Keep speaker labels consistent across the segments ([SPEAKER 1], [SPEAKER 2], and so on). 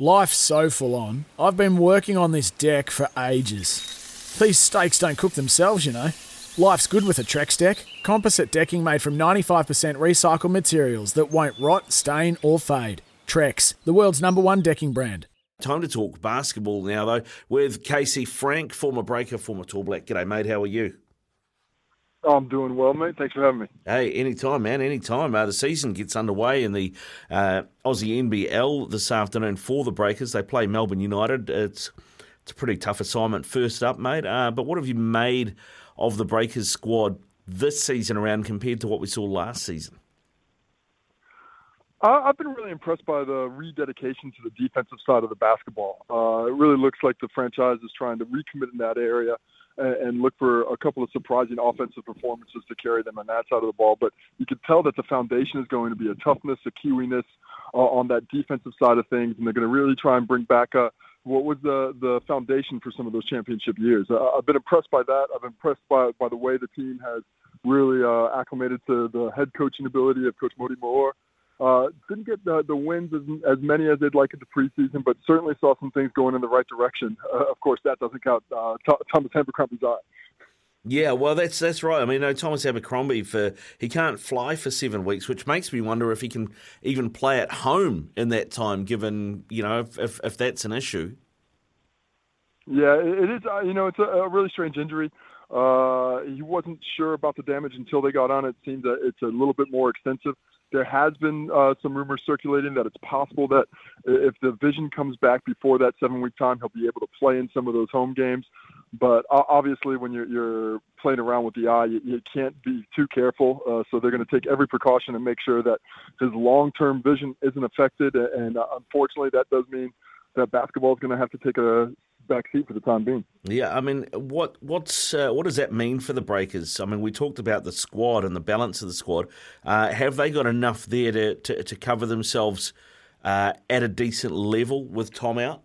[SPEAKER 1] Life's so full on. I've been working on this deck for ages. These steaks don't cook themselves, you know. Life's good with a Trex deck. Composite decking made from 95% recycled materials that won't rot, stain, or fade. Trex, the world's number one decking brand.
[SPEAKER 2] Time to talk basketball now, though, with Casey Frank, former breaker, former Tall Black. G'day, mate. How are you?
[SPEAKER 3] I'm doing well, mate. Thanks for having me.
[SPEAKER 2] Hey, anytime, man, anytime. Uh, the season gets underway in the uh, Aussie NBL this afternoon for the Breakers. They play Melbourne United. It's it's a pretty tough assignment first up, mate. Uh, but what have you made of the Breakers squad this season around compared to what we saw last season?
[SPEAKER 3] I've been really impressed by the rededication to the defensive side of the basketball. Uh, it really looks like the franchise is trying to recommit in that area and look for a couple of surprising offensive performances to carry them on that side of the ball. But you can tell that the foundation is going to be a toughness, a kiwiness uh, on that defensive side of things, and they're going to really try and bring back a what was the the foundation for some of those championship years. Uh, I've been impressed by that. I've been impressed by by the way the team has really uh, acclimated to the head coaching ability of Coach Mody Maor. Uh, didn't get the, the wins as, as many as they'd like in the preseason, but certainly saw some things going in the right direction. Uh, of course, that doesn't count uh, Thomas Abercrombie's eye.
[SPEAKER 2] Yeah, well, that's that's right. I mean, no, Thomas Abercrombie for he can't fly for seven weeks, which makes me wonder if he can even play at home in that time, given you know if if, if that's an issue.
[SPEAKER 3] Yeah, it is. Uh, you know, it's a, a really strange injury. Uh, he wasn't sure about the damage until they got on. It seems that it's a little bit more extensive. There has been uh, some rumors circulating that it's possible that if the vision comes back before that seven week time, he'll be able to play in some of those home games. But obviously, when you're, you're playing around with the eye, you, you can't be too careful. Uh, so they're going to take every precaution and make sure that his long term vision isn't affected. And uh, unfortunately, that does mean that basketball is going to have to take a back seat for the time being.
[SPEAKER 2] Yeah, I mean, what what's uh, what does that mean for the Breakers? I mean, we talked about the squad and the balance of the squad. Uh, have they got enough there to to, to cover themselves uh, at a decent level with Tom out?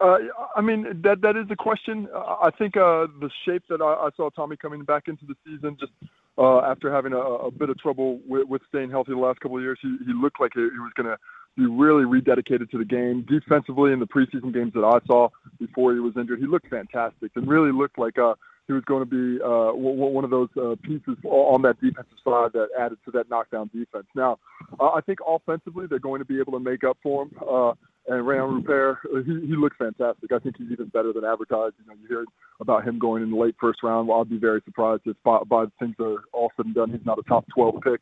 [SPEAKER 3] Uh, I mean, that that is the question. I think uh, the shape that I, I, saw Tommy coming back into the season, just uh, after having a, a, bit of trouble with, with, staying healthy the last couple of years, he, he looked like he, he was going to be really rededicated to the game. Defensively, in the preseason games that I saw before he was injured, he looked fantastic and really looked like uh, he was going to be uh, one of those uh, pieces on that defensive side that added to that knockdown defense. Now, uh, I think offensively they're going to be able to make up for him. Uh, and Rayan Rupert, he, he looks fantastic. I think he's even better than advertised. You know, you hear about him going in the late first round. Well, I'd be very surprised if by, by things are all said and done, he's not a top 12 pick.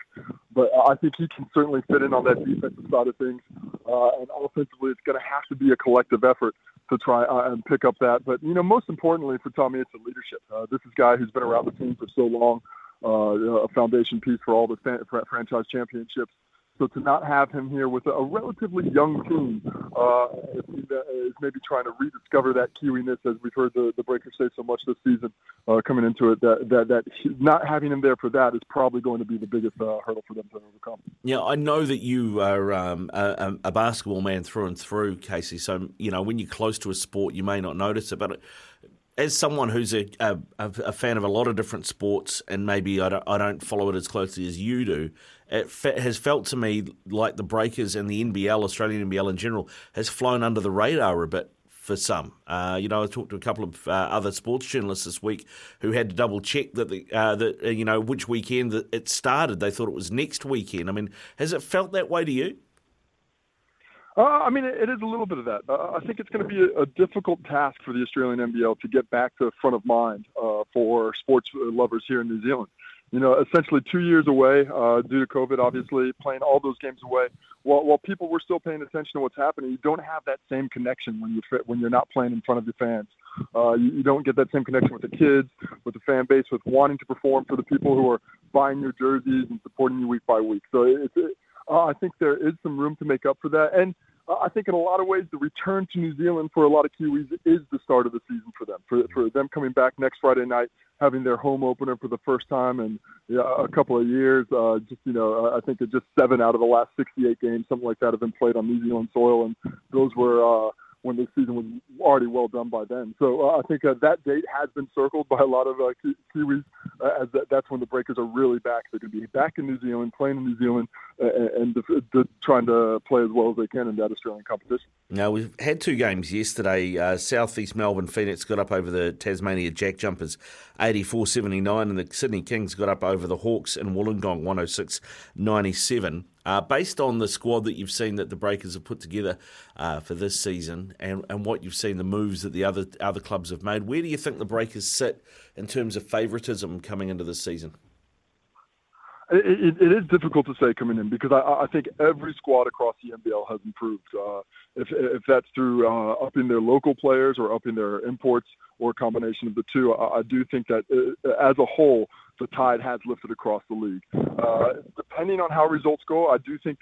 [SPEAKER 3] But I think he can certainly fit in on that defensive side of things. Uh, and offensively, it's going to have to be a collective effort to try uh, and pick up that. But, you know, most importantly for Tommy, it's the leadership. Uh, this is a guy who's been around the team for so long, uh, a foundation piece for all the franchise championships. So to not have him here with a, relatively young team uh, is maybe trying to rediscover that kiwiness, as we've heard the, the Breakers say so much this season uh, coming into it. That that that not having him there for that is probably going to be the biggest uh, hurdle for them to overcome.
[SPEAKER 2] Yeah, I know that you are um, a, a, basketball man through and through, Casey. So you know when you're close to a sport, you may not notice it, but as someone who's a, a, a, fan of a lot of different sports, and maybe I don't, I don't follow it as closely as you do, it fe- has felt to me like the Breakers and the NBL, Australian NBL in general, has flown under the radar a bit for some. Uh, you know, I talked to a couple of uh, other sports journalists this week who had to double check that the uh, that uh, you know which weekend that it started. They thought it was next weekend. I mean, has it felt that way to you?
[SPEAKER 3] Uh, I mean, it is a little bit of that. Uh, I think it's going to be a, a, difficult task for the Australian NBL to get back to the front of mind for sports lovers here in New Zealand. You know, essentially two years away uh, due to COVID, obviously playing all those games away. While, while people were still paying attention to what's happening, you don't have that same connection when you when you're not playing in front of your fans. Uh, you, you don't get that same connection with the kids, with the fan base, with wanting to perform for the people who are buying your jerseys and supporting you week by week. So it's, it, uh, I think there is some room to make up for that. And I think in a lot of ways, the return to New Zealand for a lot of Kiwis is the start of the season for them. For, for them coming back next Friday night, having their home opener for the first time in yeah, a couple of years. Uh, just you know, I think just seven out of the last 68 games, something like that, have been played on New Zealand soil, and those were. Uh, when the season was already well done by then. So uh, I think uh, that date has been circled by a lot of uh, Ki- Kiwis, uh, as that, that's when the Breakers are really back. They're going to be back in New Zealand, playing in New Zealand, uh, and trying to play as well as they can in that Australian competition.
[SPEAKER 2] Now, we've had two games yesterday. Uh, Southeast Melbourne Phoenix got up over the Tasmania Jack Jumpers 84 79, and the Sydney Kings got up over the Hawks in Wollongong 106 97. Uh, based on the squad that you've seen that the Breakers have put together for this season, and, and what you've seen the moves that the other other clubs have made, where do you think the Breakers sit in terms of favouritism coming into this season?
[SPEAKER 3] It, it, it is difficult to say coming in because I, I think every squad across the NBL has improved. Uh, if, if that's through uh, upping their local players or upping their imports or a combination of the two, I, I do think that uh, as a whole, the tide has lifted across the league. Uh, depending on how results go, I do think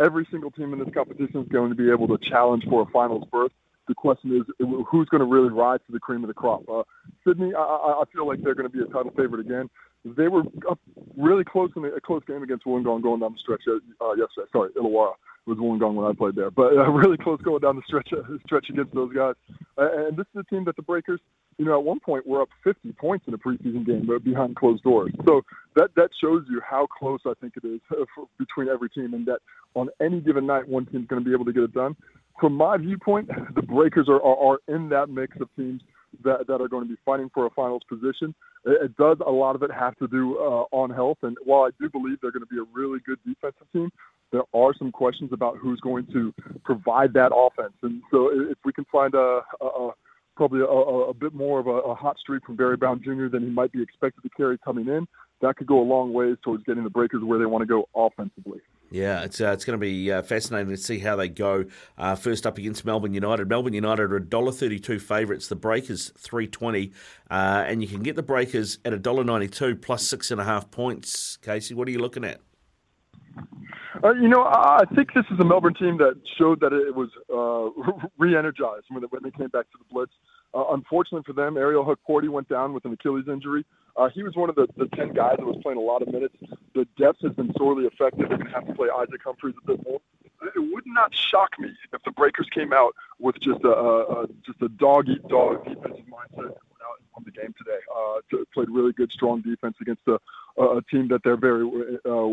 [SPEAKER 3] every single team in this competition is going to be able to challenge for a finals berth. The question is who's going to really rise to the cream of the crop. Uh, Sydney, I, I feel like they're going to be a title favorite again. They were up really close in a close game against Wollongong going down the stretch uh, yesterday. Sorry, Illawarra was Wollongong when I played there, but uh, really close going down the stretch uh, stretch against those guys. Uh, and this is a team that the Breakers, you know, at one point were up 50 points in a preseason game, but behind closed doors. So that that shows you how close I think it is uh, for, between every team, and that on any given night, one team's going to be able to get it done. From my viewpoint, the Breakers are, are, are in that mix of teams that, that are going to be fighting for a finals position. It, it does a lot of it have to do uh, on health, and while I do believe they're going to be a really good defensive team, there are some questions about who's going to provide that offense. And so if we can find a, a, a probably a, a, bit more of a, hot streak from Barry Brown Jr. than he might be expected to carry coming in, that could go a long ways towards getting the Breakers where they want to go offensively.
[SPEAKER 2] Yeah, it's uh, it's going to be uh, fascinating to see how they go. Uh, first up against Melbourne United. Melbourne United are $1.32 favourites. The Breakers three twenty, uh, and you can get the Breakers at $1.92 plus six and a half points. Casey, what are you looking at?
[SPEAKER 3] Uh, you know, I think this is a Melbourne team that showed that it was uh, re-energized when they, came back to the Blitz. Uh, unfortunately for them, Ariel Hukporti went down with an Achilles injury. Uh, he was one of the, the 10 guys that was playing a lot of minutes. The depth has been sorely affected. They're going to have to play Isaac Humphries a bit more. It would not shock me if the Breakers came out with just a, a, just a dog eat dog defensive mindset on the game today. Uh, played really good, strong defense against a, a team that they're very uh,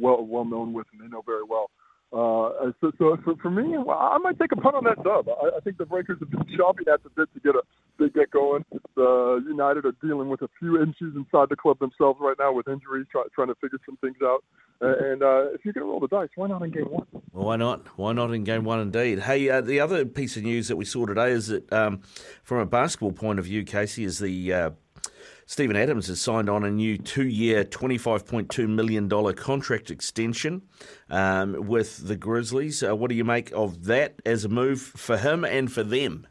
[SPEAKER 3] well well known with and they know very well. Uh, so, so for, for me, I might take a punt on that dub. I, I think the Breakers have been chomping at the bit to get a they get going. The United are dealing with a few issues inside the club themselves right now with injuries, try, trying to figure some things out. And uh, if going to roll the dice, why not in game one?
[SPEAKER 2] Well, why not? Why not in game one, indeed? Hey, uh, the other piece of news that we saw today is that, um, from a basketball point of view, Casey, is the uh, Steven Adams has signed on a new two-year, $25.2 million contract extension um, with the Grizzlies. Uh, what do you make of that as a move for him and for them?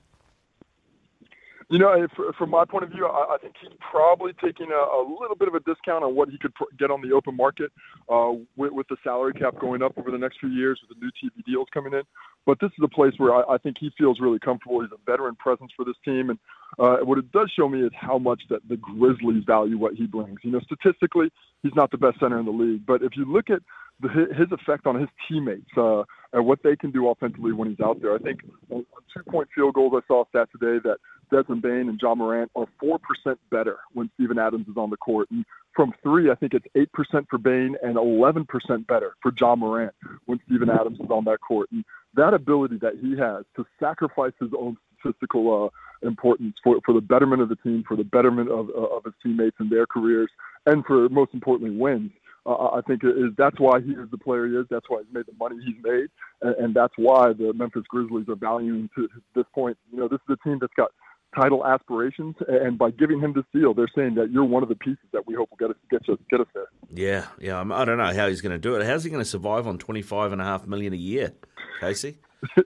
[SPEAKER 3] You know, from my point of view, I, think he's probably taking a, a, little bit of a discount on what he could get on the open market uh, with, with, the salary cap going up over the next few years with the new TV deals coming in. But this is a place where I, I think he feels really comfortable. He's a veteran presence for this team, and uh, what it does show me is how much that the Grizzlies value what he brings. You know, statistically, he's not the best center in the league, but if you look at the, his effect on his teammates uh, and what they can do offensively when he's out there. I think on two-point field goals, I saw a stat today that Desmond Bane and Ja Morant are four percent better when Steven Adams is on the court. And from three, I think it's eight percent for Bane and eleven percent better for Ja Morant when Steven Adams is on that court. And that ability that he has to sacrifice his own statistical uh, importance for for the betterment of the team, for the betterment of of his teammates and their careers, and for most importantly wins uh, I think is that's why he is the player he is. That's why he's made the money he's made, and, and that's why the Memphis Grizzlies are valuing to this point. You know, this is a team that's got title aspirations, and by giving him the seal, they're saying that you're one of the pieces that we hope will get us get us get us there.
[SPEAKER 2] Yeah, yeah. I don't know how he's going to do it. How's he going to survive on twenty five and a half million a year, Casey?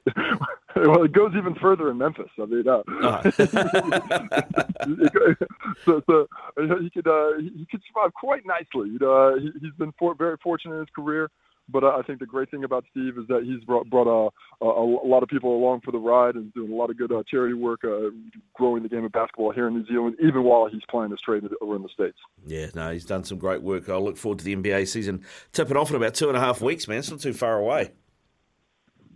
[SPEAKER 3] well, it goes even further in Memphis. I mean, uh, oh. so, so he could uh, he could survive quite nicely. You know, uh, he, has been for, very fortunate in his career. But uh, I think the great thing about Steve is that he's brought, brought a, a, a lot of people along for the ride and doing a lot of good uh, charity work, uh, growing the game of basketball here in New Zealand, even while he's playing his trade over in the States.
[SPEAKER 2] Yeah, no, he's done some great work. I look forward to the NBA season tipping off in about two and a half weeks, man. It's not too far away.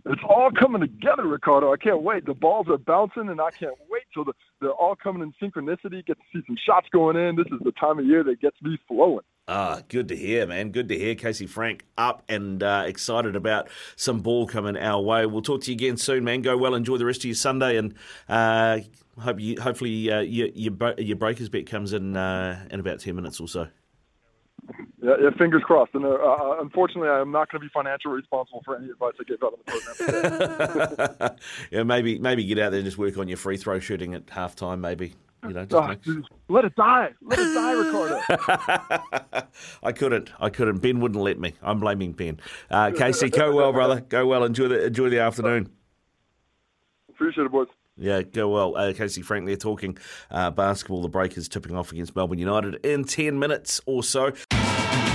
[SPEAKER 3] it's all coming together, Ricardo. I can't wait. The balls are bouncing, and I can't wait till the, they're all coming in synchronicity. Get to see some shots going in. This is the time of year that gets me flowing.
[SPEAKER 2] Ah, good to hear, man. Good to hear. Casey Frank up and uh, excited about some ball coming our way. We'll talk to you again soon, man. Go well. Enjoy the rest of your Sunday, and uh, hope you, hopefully uh, your, your your breakers bet comes in uh, in about ten minutes or so.
[SPEAKER 3] Yeah, yeah, fingers crossed. And uh, uh unfortunately, I'm not going to be financially responsible for any advice I give out on the
[SPEAKER 2] program. yeah, maybe maybe get out there and just work on your free throw shooting at halftime. Maybe you know, oh,
[SPEAKER 3] make... let it die, let it die, Ricardo.
[SPEAKER 2] I couldn't, I couldn't. Ben wouldn't let me. I'm blaming Ben. Uh, Casey, go well, brother. Go well. Enjoy the enjoy the afternoon.
[SPEAKER 3] Appreciate it, boys.
[SPEAKER 2] Yeah, go well. Uh, Casey Frank there talking uh, basketball. The Breakers tipping off against Melbourne United in 10 minutes or so.